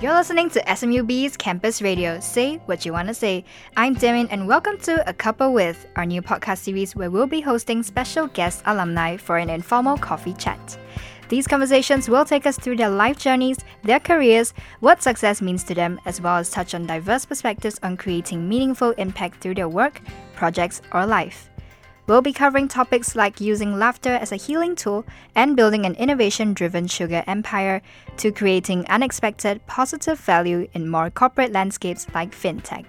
You're listening to SMUB's Campus Radio. Say what you want to say. I'm Damien, and welcome to A Cuppa With, our new podcast series where we'll be hosting special guest alumni for an informal coffee chat. These conversations will take us through their life journeys, their careers, what success means to them, as well as touch on diverse perspectives on creating meaningful impact through their work, projects, or life. We'll be covering topics like using laughter as a healing tool and building an innovation driven sugar empire to creating unexpected positive value in more corporate landscapes like fintech.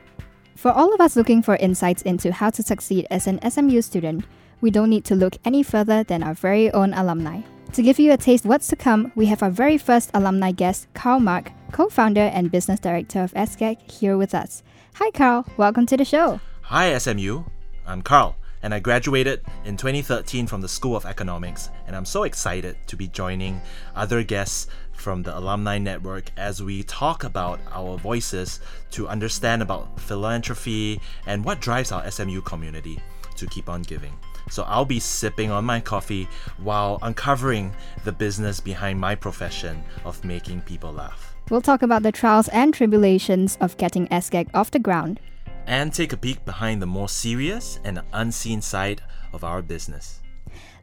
For all of us looking for insights into how to succeed as an SMU student, we don't need to look any further than our very own alumni. To give you a taste what's to come, we have our very first alumni guest, Karl Mak, co founder and business director of SGAG, here with us. Hi, Karl. Welcome to the show. Hi, SMU. I'm Karl and I graduated in 2013 from the School of Economics, and I'm so excited to be joining other guests from the Alumni Network as we talk about our voices to understand about philanthropy and what drives our SMU community to keep on giving. So I'll be sipping on my coffee while uncovering the business behind my profession of making people laugh. We'll talk about the trials and tribulations of getting SGAG off the ground and take a peek behind the more serious and unseen side of our business.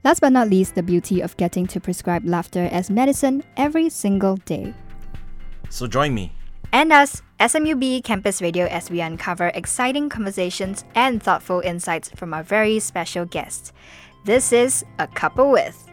Last but not least, the beauty of getting to prescribe laughter as medicine every single day. So join me. And us, SMUB Campus Radio, as we uncover exciting conversations and thoughtful insights from our very special guests. This is A Cuppa With.